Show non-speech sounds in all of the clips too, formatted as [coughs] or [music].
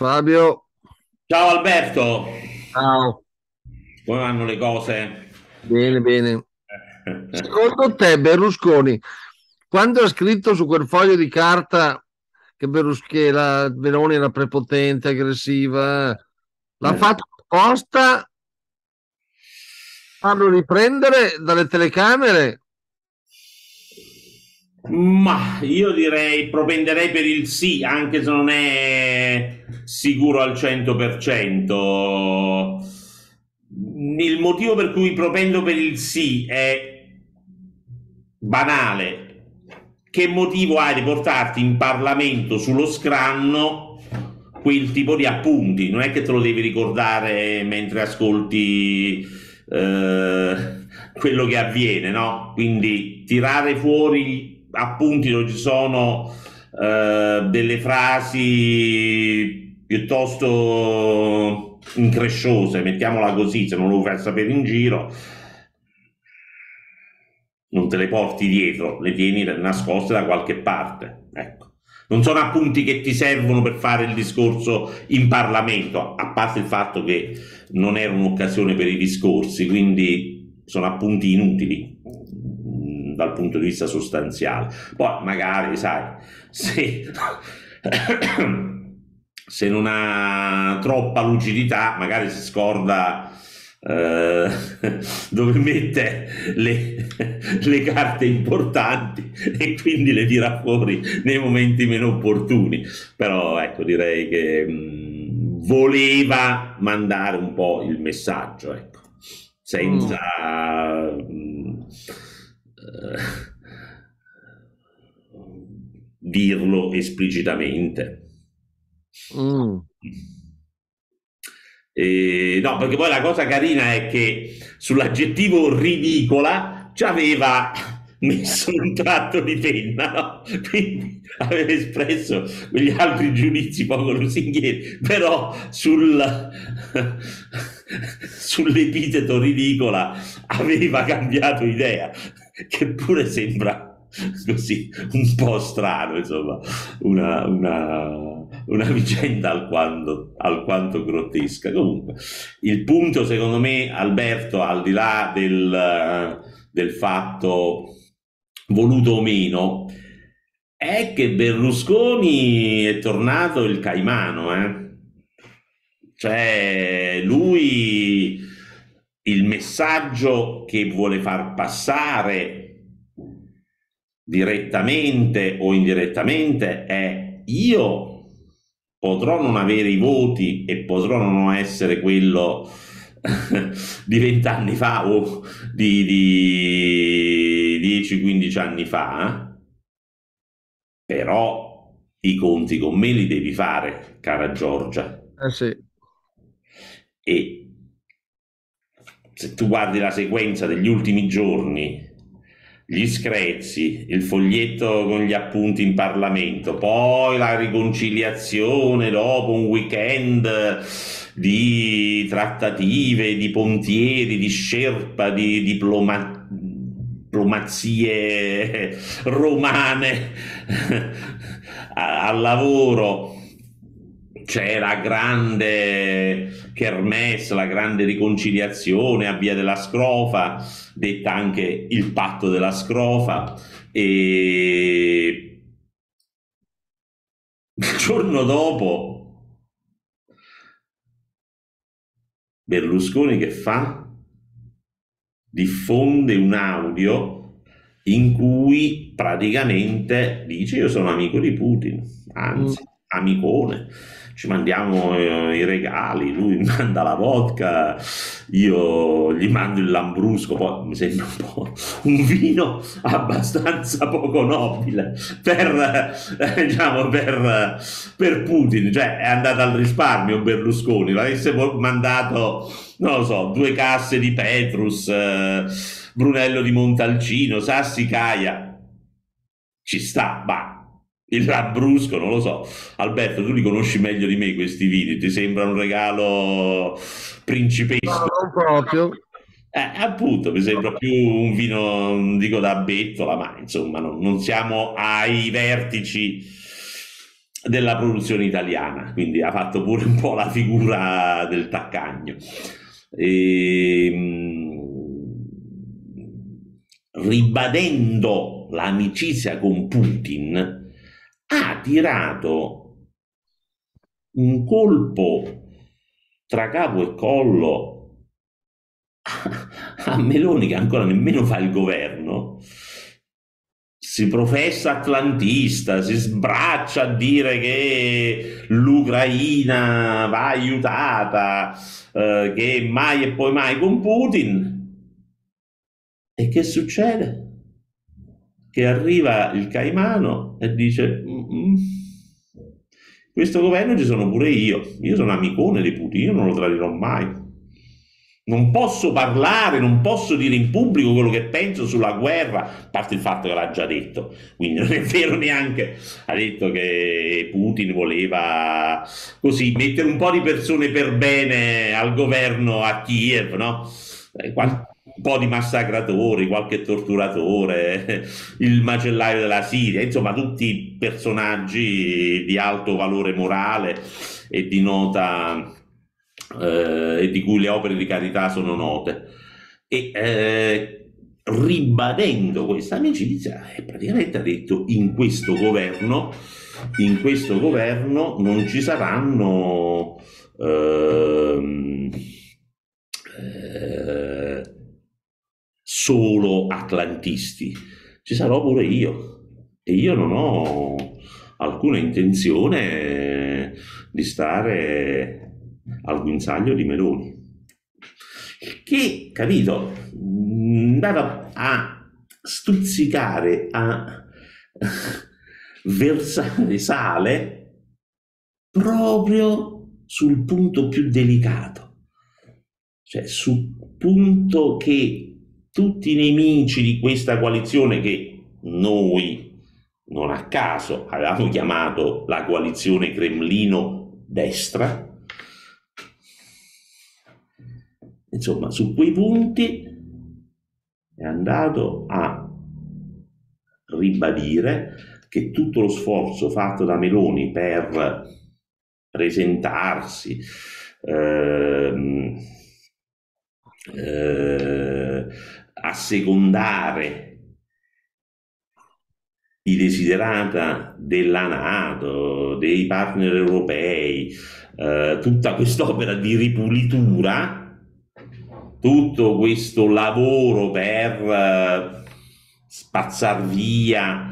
Fabio, Ciao Alberto, ciao. come vanno le cose? Bene, bene. Secondo te, Berlusconi, quando ha scritto su quel foglio di carta che, Berlus- che la Meloni era prepotente, aggressiva, l'ha Eh. fatto apposta farlo riprendere dalle telecamere? Ma io direi, propenderei per il sì, anche se non è sicuro al 100%. Il motivo per cui propendo per il sì è banale. Che motivo hai di portarti in Parlamento sullo scranno quel tipo di appunti? Non è che te lo devi ricordare mentre ascolti eh, quello che avviene, no? Quindi tirare fuori appunti dove ci sono eh, delle frasi piuttosto incresciose, mettiamola così, se non lo fai sapere in giro, non te le porti dietro, le tieni nascoste da qualche parte. Ecco. Non sono appunti che ti servono per fare il discorso in Parlamento, a parte il fatto che non era un'occasione per i discorsi, quindi sono appunti inutili dal punto di vista sostanziale. Poi magari, sai, se, [coughs] se non ha troppa lucidità, magari si scorda eh, [laughs] dove mette le, [laughs] le carte importanti e quindi le tira fuori nei momenti meno opportuni. Però ecco, direi che mh, voleva mandare un po' il messaggio, ecco, senza mh, eh, dirlo esplicitamente. Mm. Eh, no, perché poi la cosa carina è che sull'aggettivo ridicola ci aveva [laughs] messo un tratto di penna, no? [laughs] quindi aveva espresso quegli altri giudizi poco lusinghieri, però sul, [laughs] sull'epiteto ridicola aveva cambiato idea, [laughs] che pure sembra così un po' strano, insomma, una, una, una vicenda alquanto, alquanto grottesca. Comunque, il punto, secondo me, Alberto, al di là del, del fatto voluto o meno, è che Berlusconi è tornato il caimano, eh? Cioè, lui il messaggio che vuole far passare direttamente o indirettamente è io potrò non avere i voti e potrò non essere quello [laughs] di vent'anni fa o di, di 10-15 anni fa, però i conti con me li devi fare, cara Giorgia. Eh sì. E se tu guardi la sequenza degli ultimi giorni, gli screzi, il foglietto con gli appunti in Parlamento, poi la riconciliazione dopo un weekend di trattative, di pontieri, di scerpa, di diploma- diplomazie romane [laughs] al lavoro c'è la grande kermesse, la grande riconciliazione a via della scrofa, detta anche il patto della scrofa, e il giorno dopo Berlusconi che fa? Diffonde un audio in cui praticamente dice io sono amico di Putin, anzi amicone ci mandiamo eh, i regali, lui [laughs] manda la vodka, io gli mando il lambrusco, poi mi sembra un po' un vino abbastanza poco nobile per, eh, diciamo, per, per Putin, cioè è andato al risparmio Berlusconi, l'avesse mandato, non lo so, due casse di Petrus, eh, Brunello di Montalcino, Sassi Caia, ci sta, ma il Lambrusco, non lo so. Alberto, tu li conosci meglio di me questi vini, ti sembra un regalo principesco? No, proprio. Eh, appunto, mi sembra più un vino, non dico da bettola, ma insomma non, non siamo ai vertici della produzione italiana, quindi ha fatto pure un po' la figura del taccagno. E, ehm, ribadendo l'amicizia con Putin, ha tirato un colpo tra capo e collo a Meloni che ancora nemmeno fa il governo si professa atlantista, si sbraccia a dire che l'Ucraina va aiutata, eh, che mai e poi mai con Putin. E che succede? Che arriva il Caimano e dice questo governo ci sono pure io, io sono amicone di Putin, io non lo tradirò mai. Non posso parlare, non posso dire in pubblico quello che penso sulla guerra, a parte il fatto che l'ha già detto, quindi non è vero neanche, ha detto che Putin voleva così mettere un po' di persone per bene al governo a Kiev, no? Eh, po' di massacratori, qualche torturatore, [laughs] il macellaio della Siria, insomma tutti personaggi di alto valore morale e di nota eh, e di cui le opere di carità sono note. E eh, ribadendo questa amicizia, eh, praticamente ha detto in questo governo, in questo governo non ci saranno ehm, eh, solo atlantisti, ci sarò pure io. E io non ho alcuna intenzione di stare al guinzaglio di Meloni. Che, capito, andava a stuzzicare, a [laughs] versare sale proprio sul punto più delicato, cioè sul punto che tutti i nemici di questa coalizione che noi non a caso avevamo chiamato la coalizione Cremlino destra. Insomma, su quei punti è andato a ribadire che tutto lo sforzo fatto da Meloni per presentarsi, ehm, eh, assecondare i desiderata della Nato, dei partner europei, eh, tutta quest'opera di ripulitura, tutto questo lavoro per eh, spazzar via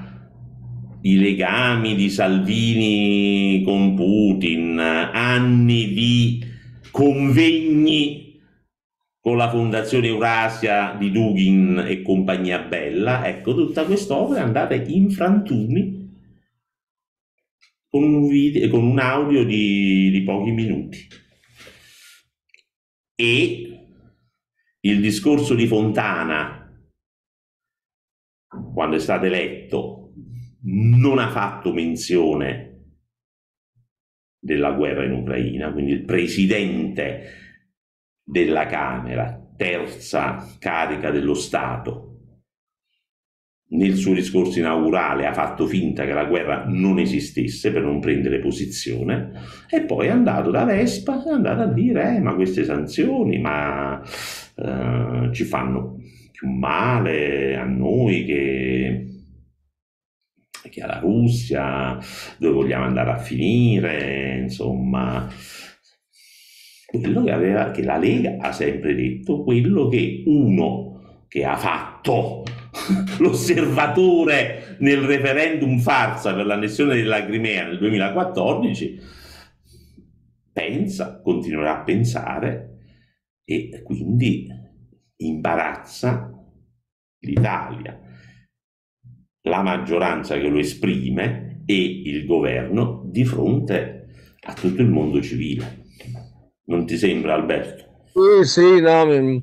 i legami di Salvini con Putin, anni di convegni con la Fondazione Eurasia di Dugin e compagnia bella, ecco, tutta quest'opera è andata in frantumi con un, video, con un audio di, di pochi minuti. E il discorso di Fontana, quando è stato eletto, non ha fatto menzione della guerra in Ucraina, quindi il presidente della Camera, terza carica dello Stato, nel suo discorso inaugurale ha fatto finta che la guerra non esistesse per non prendere posizione e poi è andato da Vespa è andato a dire eh, ma queste sanzioni ma eh, ci fanno più male a noi che, che alla Russia dove vogliamo andare a finire insomma quello che, aveva, che la Lega ha sempre detto, quello che uno che ha fatto [laughs] l'osservatore nel referendum farsa per l'annessione della Crimea nel 2014, pensa, continuerà a pensare e quindi imbarazza l'Italia, la maggioranza che lo esprime e il governo di fronte a tutto il mondo civile. Non ti sembra Alberto? Sì, sì, no,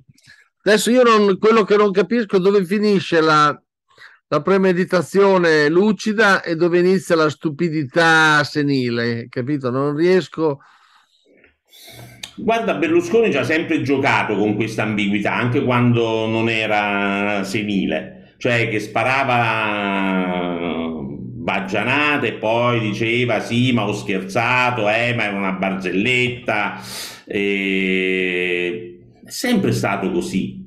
adesso io non, quello che non capisco è dove finisce la, la premeditazione lucida e dove inizia la stupidità senile, capito? Non riesco... Guarda, Berlusconi ci ha sempre giocato con questa ambiguità, anche quando non era senile, cioè che sparava baggianate poi diceva sì, ma ho scherzato, eh, ma era una barzelletta. E... È sempre stato così,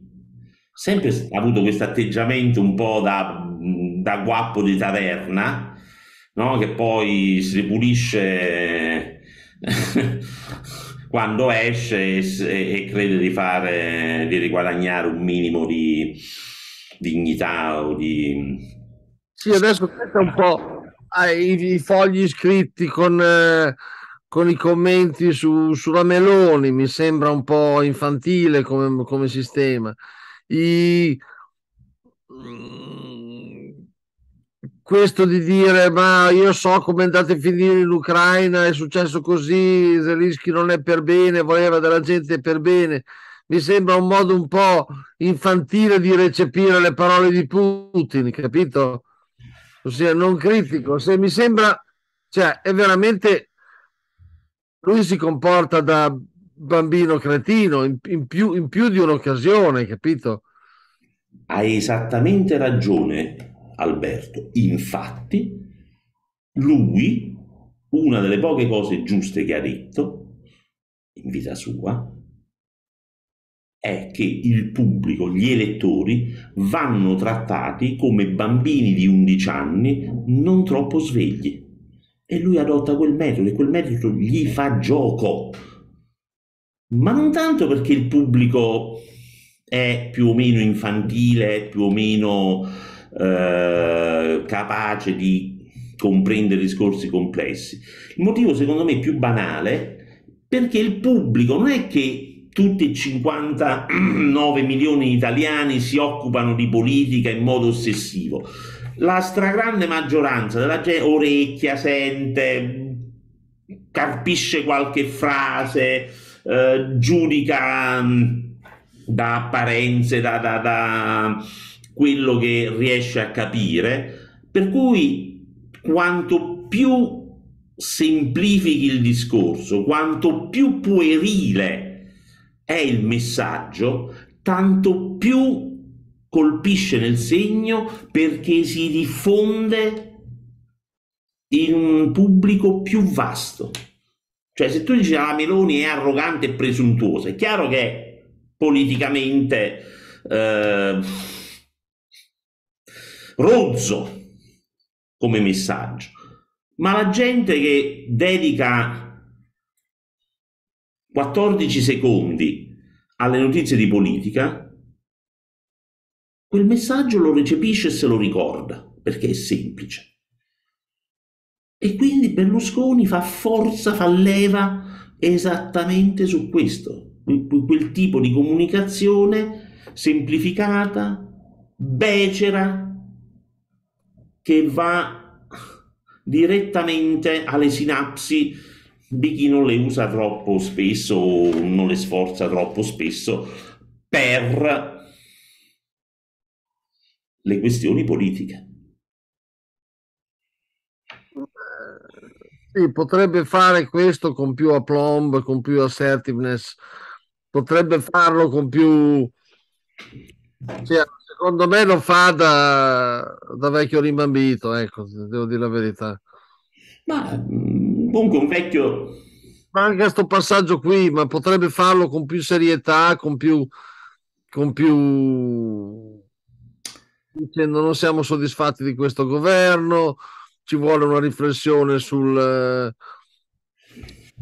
sempre avuto questo atteggiamento un po' da, da guappo di taverna, no? che poi si ripulisce [laughs] quando esce e, e, crede di fare, di riguadagnare un minimo di dignità o di... Sì, adesso è un po' i, i fogli scritti con... Eh con i commenti su, sulla Meloni mi sembra un po' infantile come, come sistema. I, mm, questo di dire ma io so come andate a finire in Ucraina, è successo così, Zelensky non è per bene, voleva della gente per bene, mi sembra un modo un po' infantile di recepire le parole di Putin, capito? Ossia, non critico, se mi sembra, cioè, è veramente lui si comporta da bambino cretino in, in, più, in più di un'occasione, capito? Hai esattamente ragione, Alberto. Infatti, lui, una delle poche cose giuste che ha detto in vita sua, è che il pubblico, gli elettori, vanno trattati come bambini di 11 anni non troppo svegli e lui adotta quel metodo e quel metodo gli fa gioco. Ma non tanto perché il pubblico è più o meno infantile, più o meno eh, capace di comprendere discorsi complessi. Il motivo secondo me più banale perché il pubblico non è che tutti i 59 milioni di italiani si occupano di politica in modo ossessivo. La stragrande maggioranza della gente orecchia, sente, carpisce qualche frase, eh, giudica mm, da apparenze, da, da, da quello che riesce a capire, per cui quanto più semplifichi il discorso, quanto più puerile è il messaggio, tanto più colpisce nel segno perché si diffonde in un pubblico più vasto. Cioè, se tu dici ah, la Meloni è arrogante e presuntuosa, è chiaro che politicamente eh, rozzo come messaggio, ma la gente che dedica 14 secondi alle notizie di politica quel messaggio lo recepisce e se lo ricorda, perché è semplice. E quindi Berlusconi fa forza, fa leva esattamente su questo, quel tipo di comunicazione semplificata, becera, che va direttamente alle sinapsi di chi non le usa troppo spesso o non le sforza troppo spesso per le questioni politiche. Sì, potrebbe fare questo con più aplomb, con più assertiveness, potrebbe farlo con più... Cioè, secondo me lo fa da, da vecchio rimbambito, ecco, devo dire la verità. Ma comunque un vecchio... Ma anche questo passaggio qui, ma potrebbe farlo con più serietà, con più... Con più dicendo non siamo soddisfatti di questo governo, ci vuole una riflessione sul,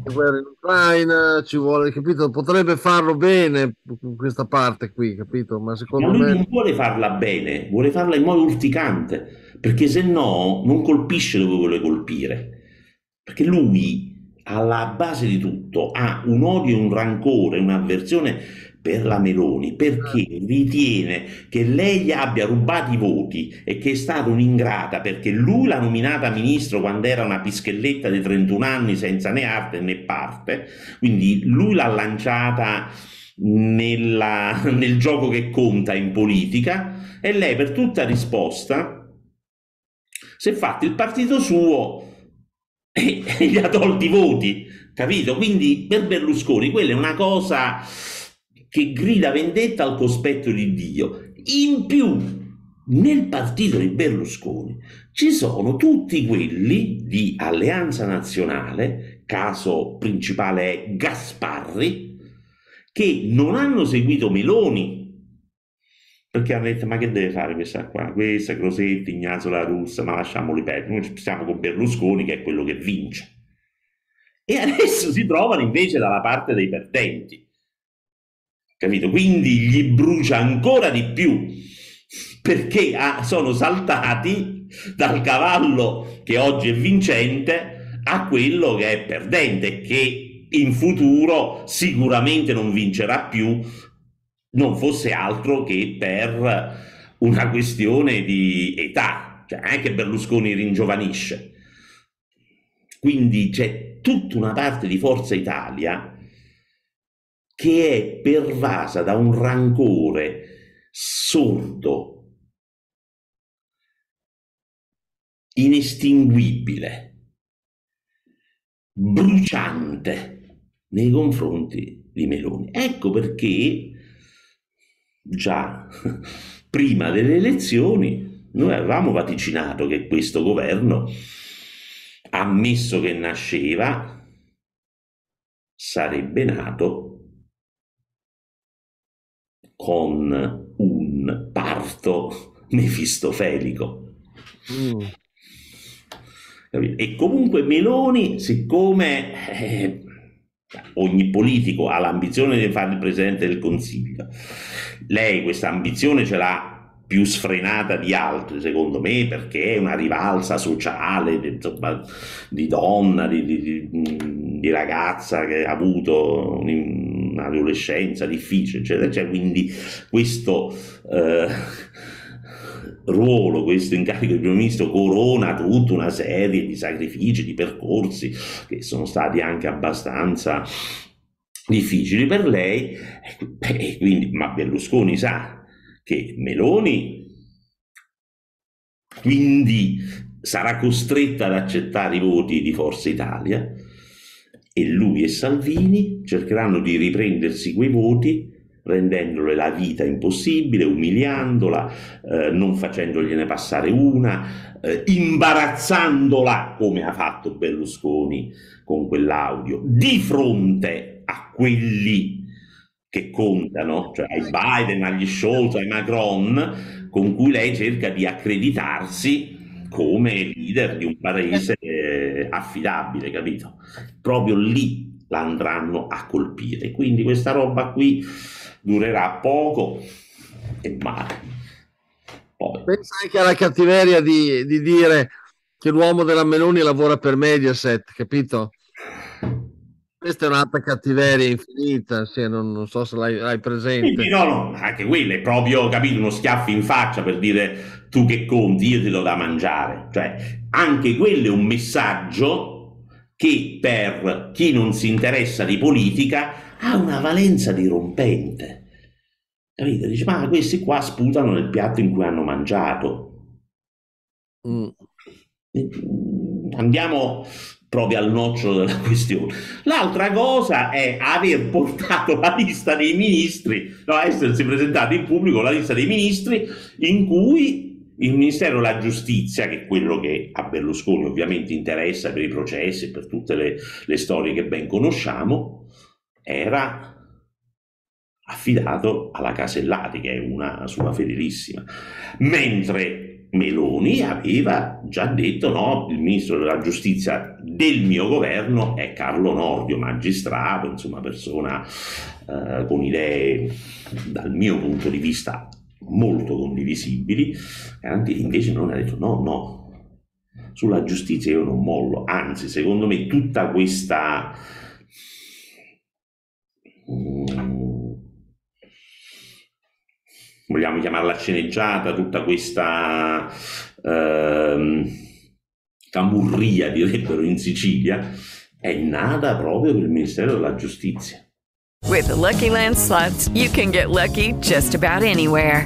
guerra in Ucraina, ci vuole, capito? Potrebbe farlo bene questa parte qui, capito? Ma secondo Ma lui me non vuole farla bene, vuole farla in modo urticante, perché se no non colpisce dove vuole colpire. Perché lui, alla base di tutto, ha un odio, un rancore, un'avversione per la Meloni perché ritiene che lei gli abbia rubato i voti e che è stata un'ingrata perché lui l'ha nominata ministro quando era una pischelletta di 31 anni senza né arte né parte, quindi lui l'ha lanciata nella, nel gioco che conta in politica e lei per tutta risposta si è fatto il partito suo e, [laughs] gli ha tolto i voti, capito? Quindi per Berlusconi quella è una cosa che grida vendetta al cospetto di Dio. In più, nel partito di Berlusconi ci sono tutti quelli di Alleanza Nazionale, caso principale è Gasparri, che non hanno seguito Meloni perché hanno detto ma che deve fare questa qua? Questa Crosetti, Ignazio La Russa ma lasciamoli perdere noi stiamo con Berlusconi che è quello che vince. E adesso si trovano invece dalla parte dei perdenti. Capito? Quindi gli brucia ancora di più perché ah, sono saltati dal cavallo che oggi è vincente a quello che è perdente, che in futuro sicuramente non vincerà più, non fosse altro che per una questione di età, cioè anche Berlusconi ringiovanisce. Quindi c'è tutta una parte di Forza Italia che è pervasa da un rancore sordo, inestinguibile, bruciante nei confronti di Meloni. Ecco perché già [laughs] prima delle elezioni noi avevamo vaticinato che questo governo, ammesso che nasceva, sarebbe nato con un parto [laughs] mefistofelico. Mm. E comunque Meloni, siccome eh, ogni politico ha l'ambizione di fare il presidente del Consiglio, lei questa ambizione ce l'ha più sfrenata di altri, secondo me, perché è una rivalsa sociale insomma, di donna, di, di, di, ragazza che ha avuto un'adolescenza difficile, eccetera, eccetera. Quindi questo eh, ruolo, questo incarico di primo ministro corona tutta una serie di sacrifici, di percorsi che sono stati anche abbastanza difficili per lei, e quindi, ma Berlusconi sa che Meloni quindi sarà costretta ad accettare i voti di Forza Italia e lui e Salvini cercheranno di riprendersi quei voti rendendole la vita impossibile, umiliandola, eh, non facendogliene passare una, eh, imbarazzandola come ha fatto Berlusconi con quell'audio, di fronte a quelli che contano, cioè ai Biden, agli Scholz, ai Macron, con cui lei cerca di accreditarsi come leader di un paese eh, affidabile, capito? Proprio lì la andranno a colpire. Quindi questa roba qui durerà poco e male. Poi. Pensa anche alla cattiveria di, di dire che l'uomo della Meloni lavora per Mediaset, capito? Questa è un'altra cattiveria infinita, sì, non, non, so se l'hai, l'hai presente. Sì, no, no, anche quella è proprio, capito, uno schiaffo in faccia per dire tu che conti, io ti do da mangiare. Cioè, anche quello è un messaggio che per chi non si interessa di politica ha una valenza dirompente. Capito? Dice, ma questi qua sputano nel piatto in cui hanno mangiato. Mm. Andiamo proprio al nocciolo della [laughs] questione. L'altra cosa è aver portato la lista dei ministri, no, essersi presentato in pubblico la lista dei ministri in cui il Ministero della Giustizia, che è quello che a Berlusconi ovviamente interessa per i processi e per tutte le, le storie che ben conosciamo, era affidato alla Casellati, che è una sua fedelissima, mentre Meloni aveva già detto no, il ministro della giustizia del mio governo è Carlo Nordio, magistrato, insomma persona eh, con idee dal mio punto di vista molto condivisibili, invece non ha detto no, no, sulla giustizia io non mollo, anzi secondo me tutta questa... vogliamo chiamarla sceneggiata, tutta questa ehm, camurria, direbbero in Sicilia, è nata proprio per il Ministero della Giustizia. With the Lucky Land slots, you can get lucky just about anywhere.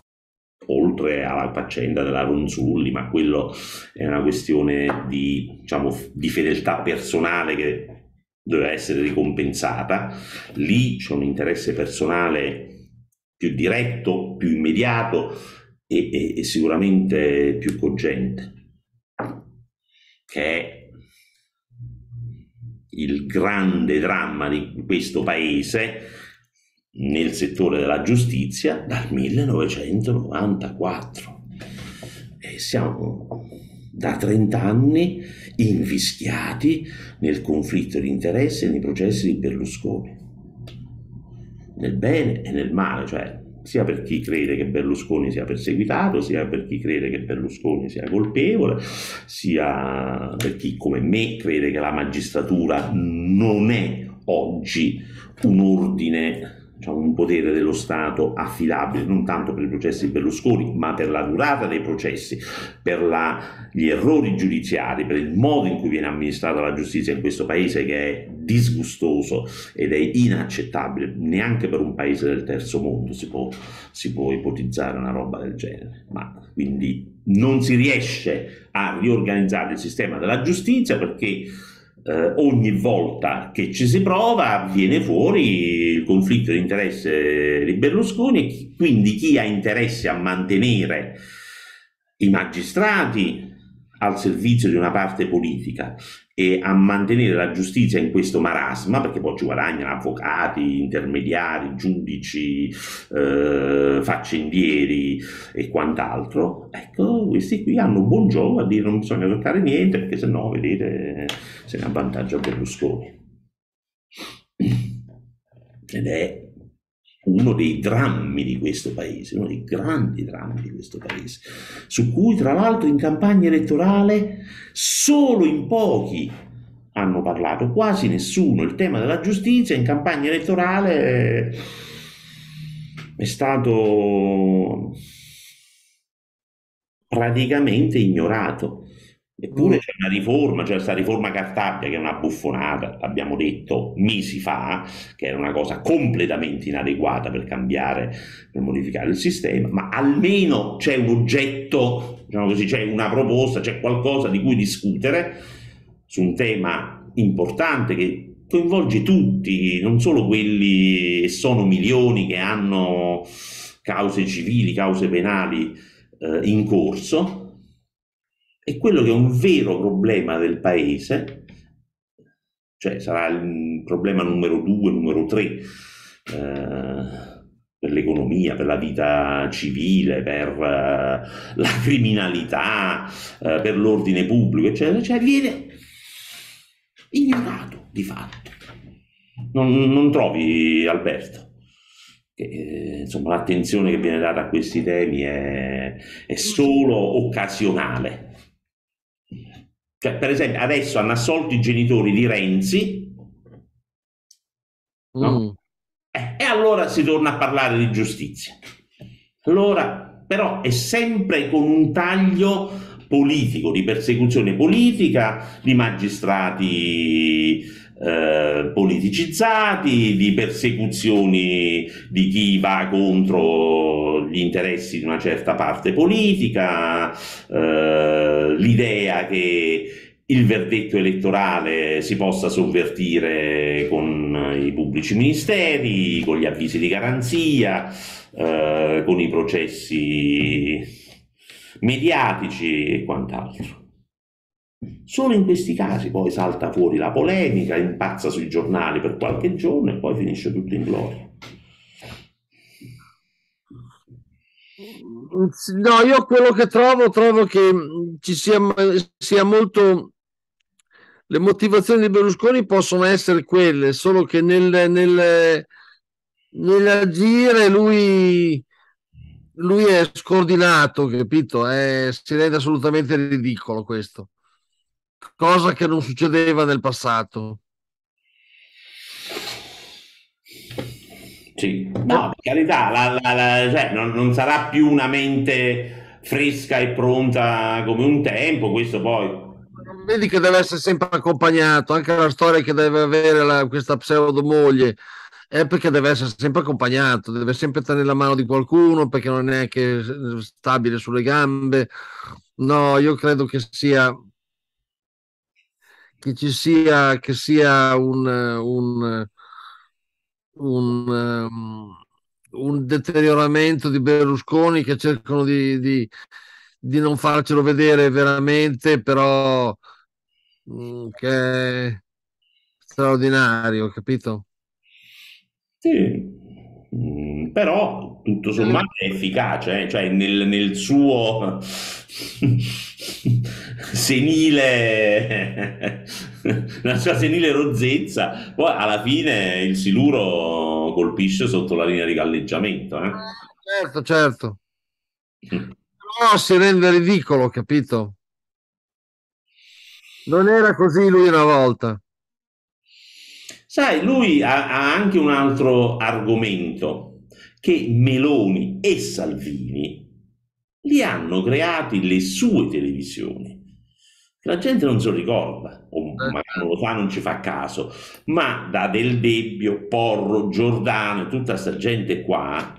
Oltre alla faccenda della Ronzulli, ma quello è una questione di, diciamo, di fedeltà personale che doveva essere ricompensata. Lì c'è un interesse personale più diretto, più immediato e, e, e sicuramente più cogente, che è il grande dramma di questo paese nel settore della giustizia dal 1994. E siamo da 30 anni invischiati nel conflitto di interesse nei processi di Berlusconi, nel bene e nel male, cioè sia per chi crede che Berlusconi sia perseguitato, sia per chi crede che Berlusconi sia colpevole, sia per chi come me crede che la magistratura non è oggi un ordine diciamo, un potere dello Stato affidabile non tanto per i processi di Berlusconi, ma per la durata dei processi, per la, gli errori giudiziari, per il modo in cui viene amministrata la giustizia in questo paese che è disgustoso ed è inaccettabile, neanche per un paese del terzo mondo si può, si può ipotizzare una roba del genere. Ma quindi non si riesce a riorganizzare il sistema della giustizia perché eh, ogni volta che ci si prova viene fuori il conflitto di interesse di Berlusconi, quindi chi ha interesse a mantenere i magistrati al servizio di una parte politica e a mantenere la giustizia in questo marasma, perché poi ci guadagnano avvocati, intermediari, giudici, eh, faccendieri e quant'altro, ecco, questi qui hanno buon gioco a dire non bisogna toccare niente, perché se no, vedete, se ne avvantaggia Berlusconi. Ed è uno dei drammi di questo paese, uno dei grandi drammi di questo paese, su cui tra l'altro in campagna elettorale solo in pochi hanno parlato, quasi nessuno. Il tema della giustizia in campagna elettorale è stato praticamente ignorato. Eppure mm. c'è una riforma, cioè questa riforma Cartabia che è una buffonata, l'abbiamo detto mesi fa, che era una cosa completamente inadeguata per cambiare, per modificare il sistema, ma almeno c'è un oggetto, diciamo così, c'è una proposta, c'è qualcosa di cui discutere su un tema importante che coinvolge tutti, non solo quelli, e sono milioni che hanno cause civili, cause penali eh, in corso, e quello che è un vero problema del paese, cioè sarà il problema numero due, numero tre, eh, per l'economia, per la vita civile, per uh, [laughs] la criminalità, uh, per l'ordine pubblico, eccetera, cioè viene ignorato di fatto. Non, non trovi, Alberto? Che, eh, insomma, l'attenzione che viene data a questi temi è, è solo occasionale. Cioè, per esempio, adesso hanno assolto i genitori di Renzi, no? mm. eh, e allora si torna a parlare di giustizia. Allora, però, è sempre con un taglio politico, di persecuzione politica, di magistrati eh, politicizzati, di persecuzioni di chi va contro gli interessi di una certa parte politica, eh, l'idea che il verdetto elettorale si possa sovvertire con i pubblici ministeri, con gli avvisi di garanzia, eh, con i processi mediatici e quant'altro. Solo in questi casi poi salta fuori la polemica, impazza sui giornali per qualche giorno e poi finisce tutto in gloria. No, io quello che trovo, trovo che ci sia, sia molto. Le motivazioni di Berlusconi possono essere quelle, solo che nel, nel, nell'agire lui, lui è scordinato, capito? È, si rende assolutamente ridicolo questo cosa che non succedeva nel passato. Sì, no, per carità, la, la, la, cioè, non, non, sarà più una mente fresca e pronta come un tempo, questo poi... Vedi che deve essere sempre accompagnato, anche la storia che deve avere questa pseudo moglie, è perché deve essere sempre accompagnato, deve sempre tenere la mano di qualcuno perché non è che stabile sulle gambe. No, io credo che sia che ci sia, che sia un, un, un, um, un, deterioramento di Berlusconi che cercano di, di, di non farcelo vedere veramente, però mm, che è straordinario, capito? Sì, mm, però tutto sommato è efficace, eh? cioè nel, nel suo [laughs] senile, [laughs] la sua senile rozzezza, poi alla fine il siluro colpisce sotto la linea di galleggiamento. Eh? Certo, certo. Però si rende ridicolo, capito? Non era così lui una volta. Sai, lui ha, ha anche un altro argomento, che Meloni e Salvini li hanno creati le sue televisioni. La gente non se lo ricorda, o eh. magari non lo fa, non ci fa caso, ma da Del Debbio, Porro, Giordano, tutta questa gente qua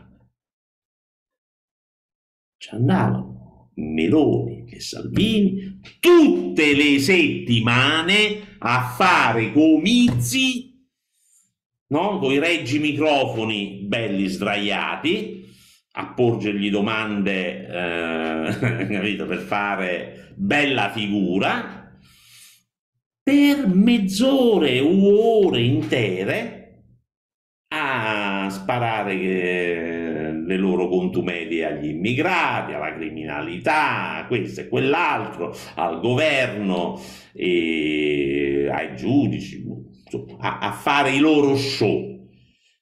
ci andavano Meloni e Salvini tutte le settimane a fare comizi no? con i reggi microfoni belli sdraiati a porgergli domande eh, [laughs] capito, per fare bella figura per mezz'ore o ore intere a sparare le loro contumedie agli immigrati, alla criminalità, questo e quell'altro, al governo, e ai giudici, a, a fare i loro show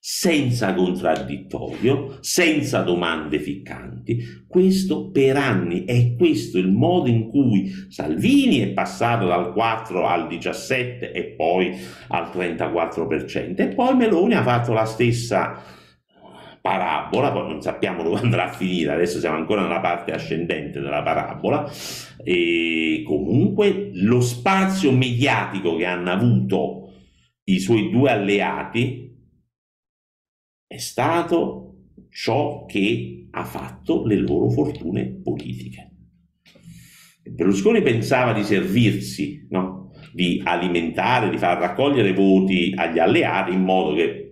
senza contraddittorio, senza domande ficcanti. Questo per anni è questo il modo in cui Salvini è passato dal 4 al 17 e poi al 34% e poi Meloni ha fatto la stessa parabola, poi non sappiamo dove andrà a finire, adesso siamo ancora nella parte ascendente della parabola e comunque lo spazio mediatico che hanno avuto i suoi due alleati è stato ciò che ha fatto le loro fortune politiche. Berlusconi pensava di servirsi, no? di alimentare, di far raccogliere voti agli alleati in modo che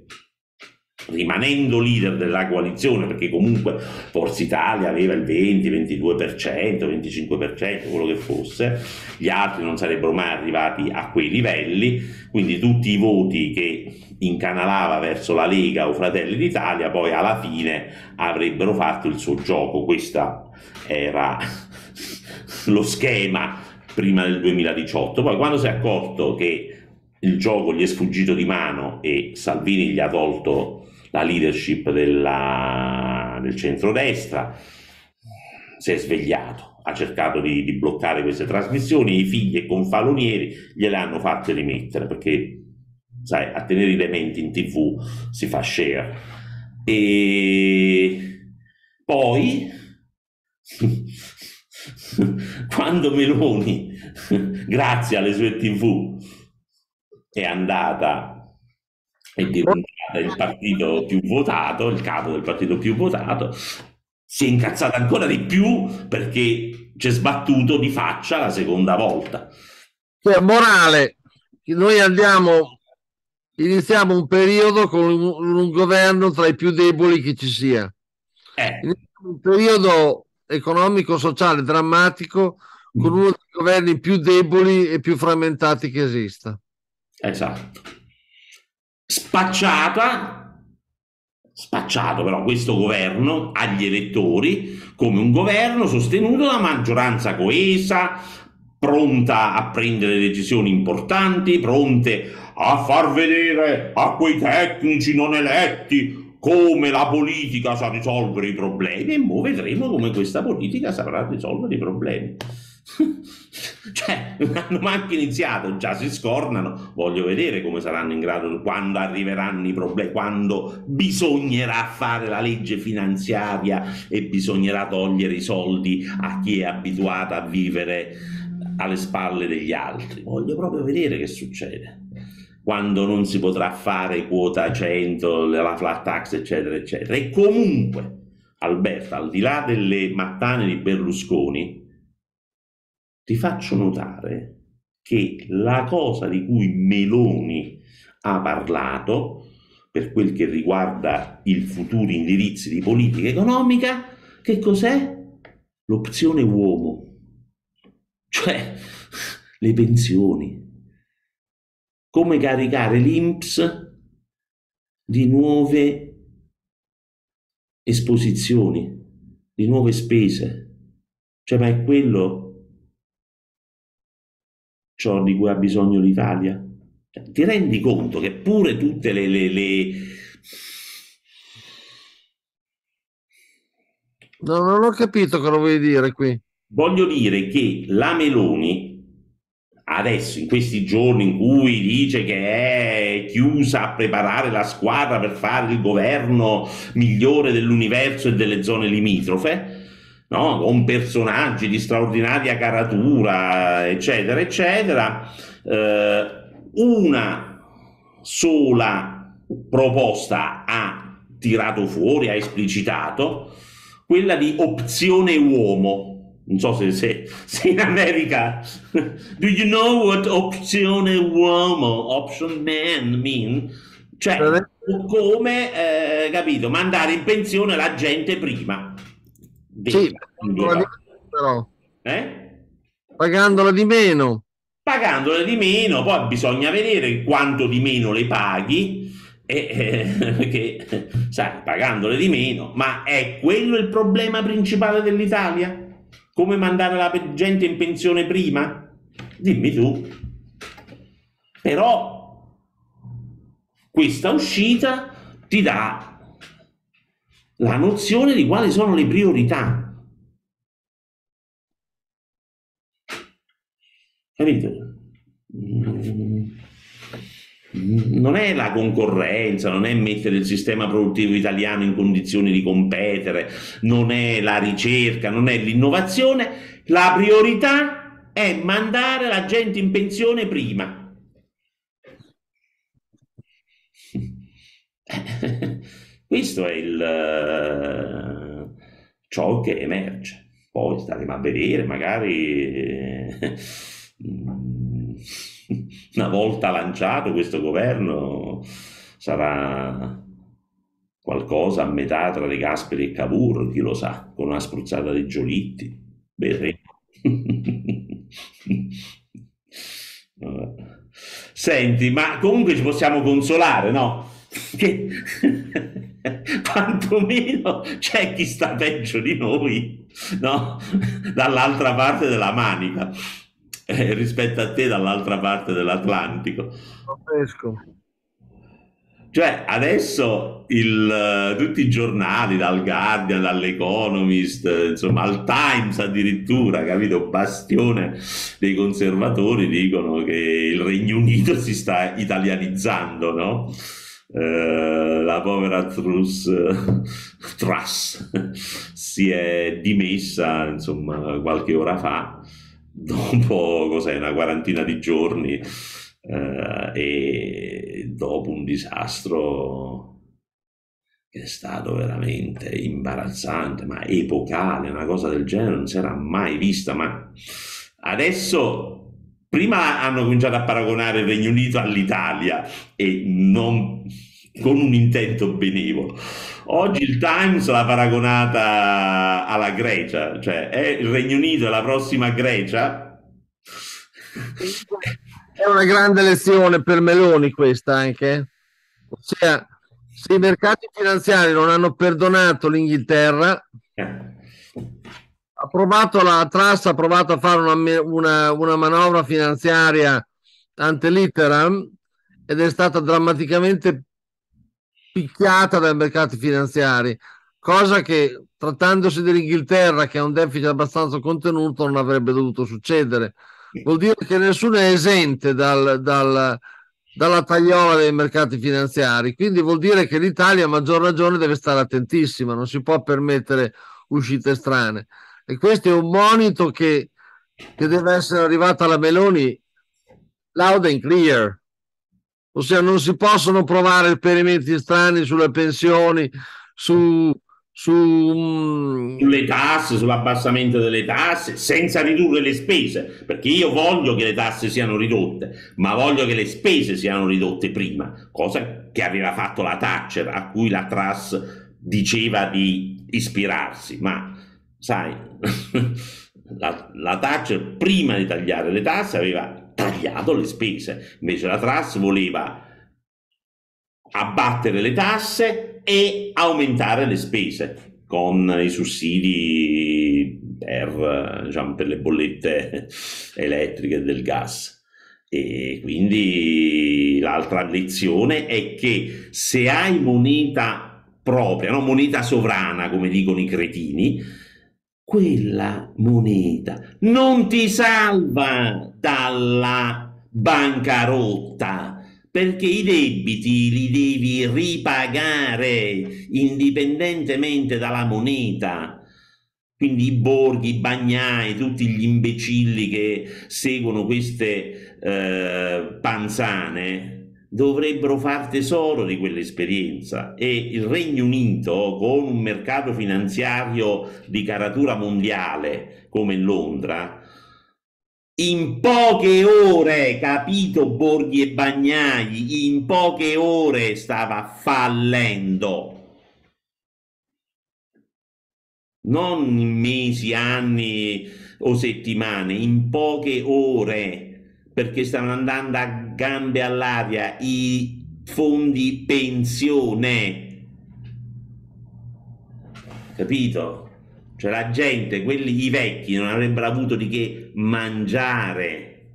rimanendo leader della coalizione, perché comunque Forza Italia aveva il 20, 22%, 25%, quello che fosse, gli altri non sarebbero mai arrivati a quei livelli, quindi tutti i voti che incanalava verso la Lega o Fratelli d'Italia poi alla fine avrebbero fatto il suo gioco, questo era [laughs] lo schema prima del 2018, poi quando si è accorto che il gioco gli è sfuggito di mano e Salvini gli ha tolto la leadership della, del centrodestra, si è svegliato, ha cercato di, di bloccare queste trasmissioni, i figli e confalonieri gliele hanno fatte rimettere perché sai, a tenere i dementi in tv si fa share. E poi, [laughs] quando Meloni, [laughs] grazie alle sue tv, è andata è diventata il partito più votato, il capo del partito più votato, si è incazzata ancora di più perché ci è sbattuto di faccia la seconda volta. Cioè, morale, noi andiamo, iniziamo un periodo con un, un governo tra i più deboli che ci sia. Eh, Iniziamo un periodo economico-sociale drammatico con uno dei governi più deboli e più frammentati che esista. esatto. Spacciata, spacciato però questo governo agli elettori come un governo sostenuto da maggioranza coesa, pronta a prendere decisioni importanti, pronte a far vedere a quei tecnici non eletti come la politica sa risolvere i problemi e mo vedremo come questa politica saprà risolvere i problemi. [laughs] cioè, non hanno manco iniziato, già si scornano. Voglio vedere come saranno in grado quando arriveranno i problemi, quando bisognerà fare la legge finanziaria e bisognerà togliere i soldi a chi è abituato a vivere alle spalle degli altri. Voglio proprio vedere che succede quando non si potrà fare quota 100, la flat tax, eccetera, eccetera. E comunque, Alberto, al di là delle mattane di Berlusconi, ti faccio notare che la cosa di cui Meloni ha parlato per quel che riguarda i futuri indirizzi di politica economica, che cos'è? L'opzione uomo, cioè le pensioni. Come caricare l'INPS di nuove esposizioni, di nuove spese. Cioè, ma è quello ciò di cui ha bisogno l'Italia? Ti rendi conto che pure tutte le, le, le... No, non ho capito cosa vuoi dire qui. Voglio dire che la Meloni adesso in questi giorni in cui dice che è chiusa a preparare la squadra per fare il governo migliore dell'universo e delle zone limitrofe, no? con personaggi di straordinaria caratura, eccetera, eccetera, eh, una sola proposta ha tirato fuori, ha esplicitato, quella di opzione uomo. Non so se, se, se in America, [laughs] do you know what opzione uomo, option man mean? Cioè, come, eh, capito, mandare in pensione la gente prima. Sì, Vero. però, Eh? pagandola di meno. pagandole di meno, poi bisogna vedere quanto di meno le paghi, e, eh, [laughs] perché sai, pagandole di meno, ma è quello il problema principale dell'Italia? Come mandare la gente in pensione prima? Dimmi tu. Però questa uscita ti dà la nozione di quali sono le priorità. Capito? Non è la concorrenza, non è mettere il sistema produttivo italiano in condizioni di competere, non è la ricerca, non è l'innovazione. La priorità è mandare la gente in pensione prima. Questo è il, eh, ciò che emerge. Poi staremo a vedere, magari mm, [laughs] una volta lanciato questo governo sarà qualcosa a metà tra De Gasperi e Cavour, chi lo sa, con una spruzzata di Giolitti. Vedremo. [laughs] Senti, ma comunque ci possiamo consolare, no? [laughs] Che quantomeno c'è chi sta peggio di noi, no? Dall'altra parte della manica, eh, rispetto a te dall'altra parte dell'Atlantico. Pazzesco. Cioè, adesso il, eh, tutti i giornali, dal Guardian, dall'Economist, eh, insomma, al Times addirittura, capito? Bastione dei conservatori dicono che il Regno Unito si sta italianizzando, no? Eh, la povera Truss, [laughs] Truss si è dimessa, insomma, qualche ora fa, dopo, una quarantina di giorni, eh, e dopo un disastro che è stato veramente imbarazzante, ma epocale, una cosa del genere non si era mai vista, ma adesso prima hanno cominciato a paragonare il Regno Unito all'Italia e non con un intento benevolo. Oggi il Times l'ha paragonata alla Grecia, cioè è il Regno Unito è la prossima Grecia. È una grande lezione per Meloni questa anche. Ossia, se i mercati finanziari non hanno perdonato l'Inghilterra, Eh. Ha provato la Truss ha provato a fare una, una, una manovra finanziaria ante litteram ed è stata drammaticamente picchiata dai mercati finanziari, cosa che trattandosi dell'Inghilterra che ha un deficit abbastanza contenuto non avrebbe dovuto succedere. Vuol dire che nessuno è esente dal, dal, dalla tagliola dei mercati finanziari, quindi vuol dire che l'Italia a maggior ragione deve stare attentissima, non si può permettere uscite strane. E questo è un monito che, che deve essere arrivato alla Meloni loud and clear. Ossia, non si possono provare esperimenti strani sulle pensioni, su, su mm, sulle tasse, sull'abbassamento delle tasse, senza ridurre le spese, perché io voglio che le tasse siano ridotte, ma voglio che le spese siano ridotte prima, cosa che aveva fatto la Thatcher, a cui la Truss diceva di ispirarsi, ma sai, [laughs] la, la Thatcher prima di tagliare le tasse aveva tagliato le spese, invece la Truss voleva abbattere le tasse e aumentare le spese con i sussidi per, diciamo, per le bollette [laughs] elettriche del gas. E quindi l'altra lezione è che se hai moneta propria, no? moneta sovrana, come dicono i cretini, quella moneta non ti salva dalla bancarotta perché i debiti li devi ripagare indipendentemente dalla moneta. Quindi i borghi, i bagnai, tutti gli imbecilli che seguono queste eh, panzane dovrebbero far tesoro di quell'esperienza e il Regno Unito con un mercato finanziario di caratura mondiale come Londra in poche ore, capito Borghi e Bagnai, in poche ore stava fallendo. Non in mesi, anni o settimane, in poche ore, perché stavano andando a gambe all'aria i fondi pensione. Capito? Cioè la gente, quelli i vecchi, non avrebbero avuto di che mangiare.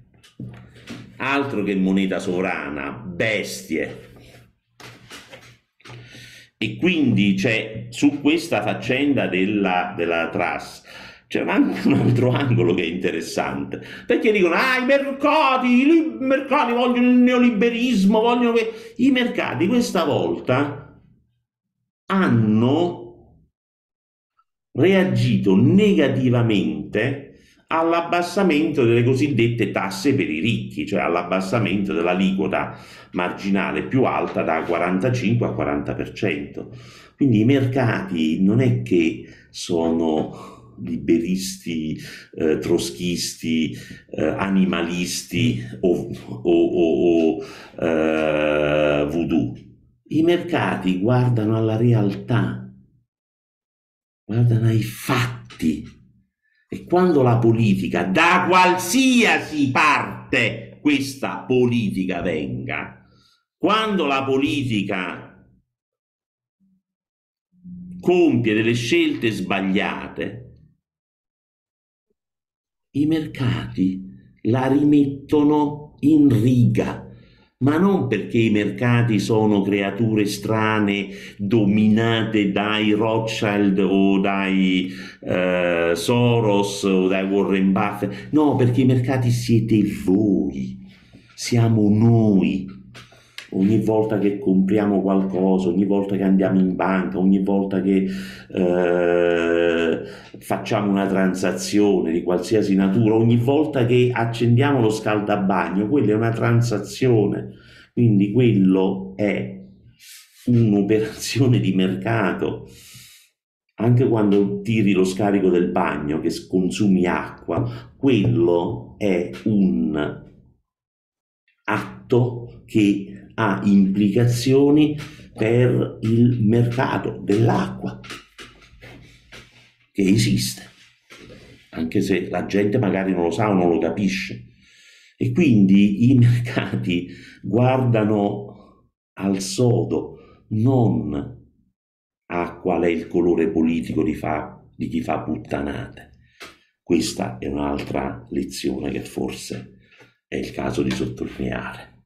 Altro che moneta sovrana, bestie. E quindi c'è su questa faccenda della, della Truss c'è anche [laughs] un altro angolo che è interessante perché dicono ah i mercati i mercati vogliono il neoliberismo vogliono che i mercati questa volta hanno reagito negativamente all'abbassamento delle cosiddette tasse per i ricchi, cioè all'abbassamento dell'aliquota marginale più alta da 45 a 40%. Quindi i mercati non è che sono liberisti, eh, troschisti, eh, animalisti o, o, o, o eh, voodoo. I mercati guardano alla realtà, guardano ai fatti. E quando la politica, da qualsiasi parte questa politica venga, quando la politica compie delle scelte sbagliate, i mercati la rimettono in riga, ma non perché i mercati sono creature strane dominate dai Rothschild o dai eh, Soros o dai Warren Buffett, no, perché i mercati siete voi, siamo noi. Ogni volta che compriamo qualcosa, ogni volta che andiamo in banca, ogni volta che eh, facciamo una transazione di qualsiasi natura, ogni volta che accendiamo lo scaldabagno, quella è una transazione. Quindi quello è un'operazione di mercato. Anche quando tiri lo scarico del bagno, che consumi acqua, quello è un atto che ha implicazioni per il mercato dell'acqua che esiste, anche se la gente magari non lo sa o non lo capisce. E quindi i [laughs] mercati guardano al sodo, non a qual è il colore politico di, fa, di chi fa puttanate. Questa è un'altra lezione che forse è il caso di sottolineare.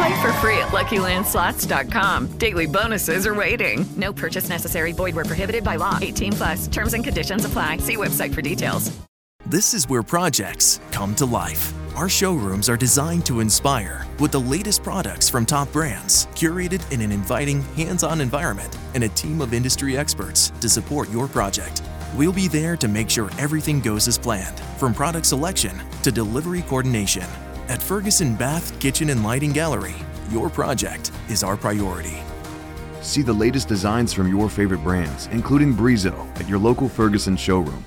Play for free at LuckyLandSlots.com. Daily bonuses are waiting. No purchase necessary. Void where prohibited by law. 18 plus. Terms and conditions apply. See website for details. This is where projects come to life. Our showrooms are designed to inspire with the latest products from top brands, curated in an inviting, hands-on environment, and a team of industry experts to support your project. We'll be there to make sure everything goes as planned, from product selection to delivery coordination. At Ferguson Bath, Kitchen, and Lighting Gallery, your project is our priority. See the latest designs from your favorite brands, including Brizo, at your local Ferguson showroom